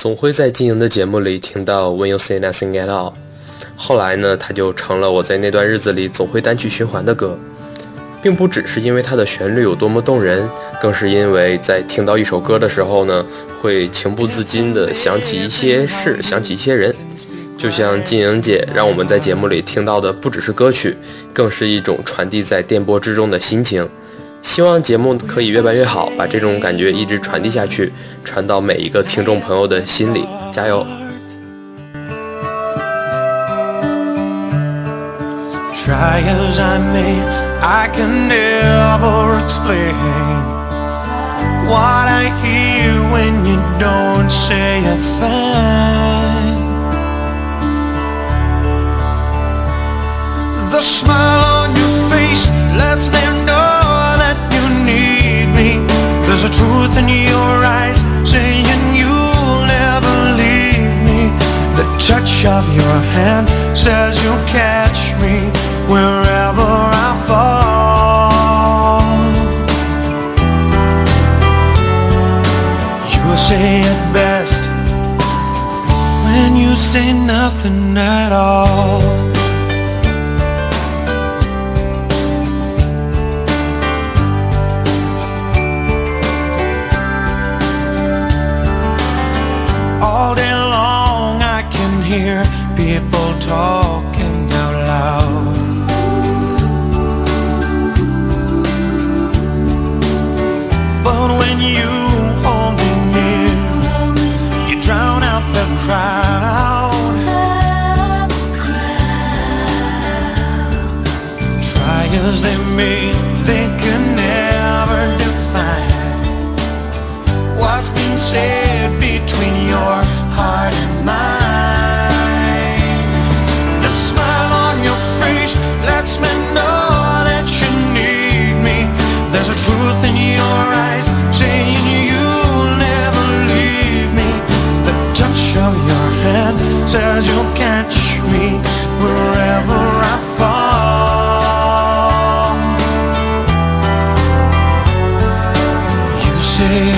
总会在经营的节目里听到 When You Say Nothing at All，后来呢，它就成了我在那段日子里总会单曲循环的歌，并不只是因为它的旋律有多么动人，更是因为在听到一首歌的时候呢，会情不自禁地想起一些事，想起一些人。就像静莹姐让我们在节目里听到的，不只是歌曲，更是一种传递在电波之中的心情。希望节目可以越办越好，把这种感觉一直传递下去，传到每一个听众朋友的心里。加油！Try as I may, I can never explain what I hear when you don't say a thing. The smile catch me wherever I fall. You say it best when you say nothing at all. catch me wherever I fall. You say.